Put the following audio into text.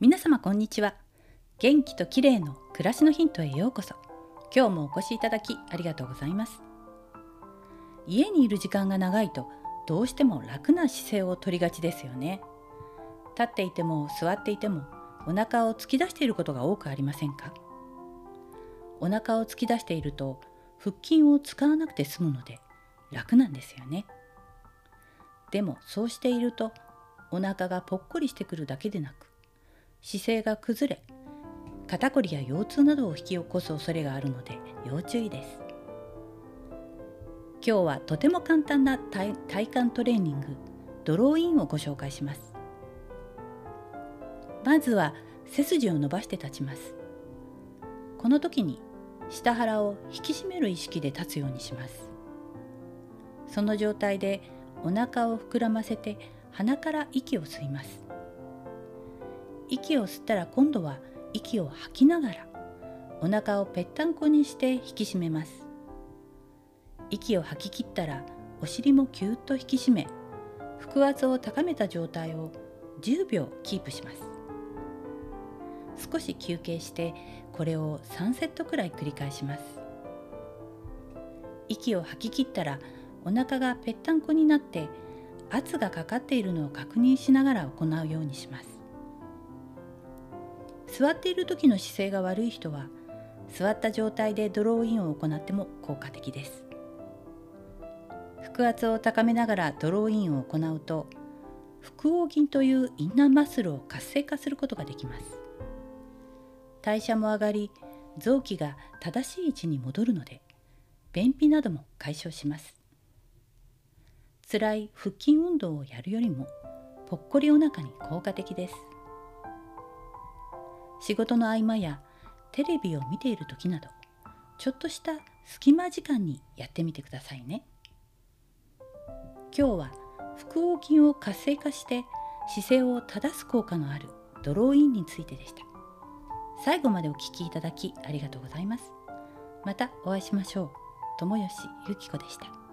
皆様こんにちは。元気と綺麗の暮らしのヒントへようこそ。今日もお越しいただきありがとうございます。家にいる時間が長いとどうしても楽な姿勢を取りがちですよね。立っていても座っていてもお腹を突き出していることが多くありませんか？お腹を突き出していると腹筋を使わなくて済むので楽なんですよね。でもそうしているとお腹がぽっこりしてくるだけでなく姿勢が崩れ肩こりや腰痛などを引き起こす恐れがあるので要注意です。今日はとても簡単な体幹トレーニングドローインをご紹介します。まずは背筋を伸ばして立ちます。この時に下腹を引き締める意識で立つようにします。その状態でお腹を膨らませて鼻から息を吸います。息を吸ったら今度は息を吐きながらお腹をぺったんこにして引き締めます。息を吐き切ったらお尻もぎゅっと引き締め腹圧を高めた状態を10秒キープします。少し休憩してこれを3セットくらい繰り返します。息を吐き切ったらお腹がぺったんこになって圧がかかっているのを確認しながら行うようにします。座っている時の姿勢が悪い人は座った状態でドローインを行っても効果的です。腹圧を高めながらドローインを行うと腹横筋というインナーマッスルを活性化することができます。代謝も上がり臓器が正しい位置に戻るので便秘なども解消します。辛い腹筋運動をやるよりもぽっこりお腹に効果的です。仕事の合間やテレビを見ている時などちょっとした隙間時間にやってみてくださいね。今日は腹横筋を活性化して姿勢を正す効果のあるドローインについてでした。最後までお聴きいただきありがとうございます。またお会いしましょう。友吉ゆき子でした。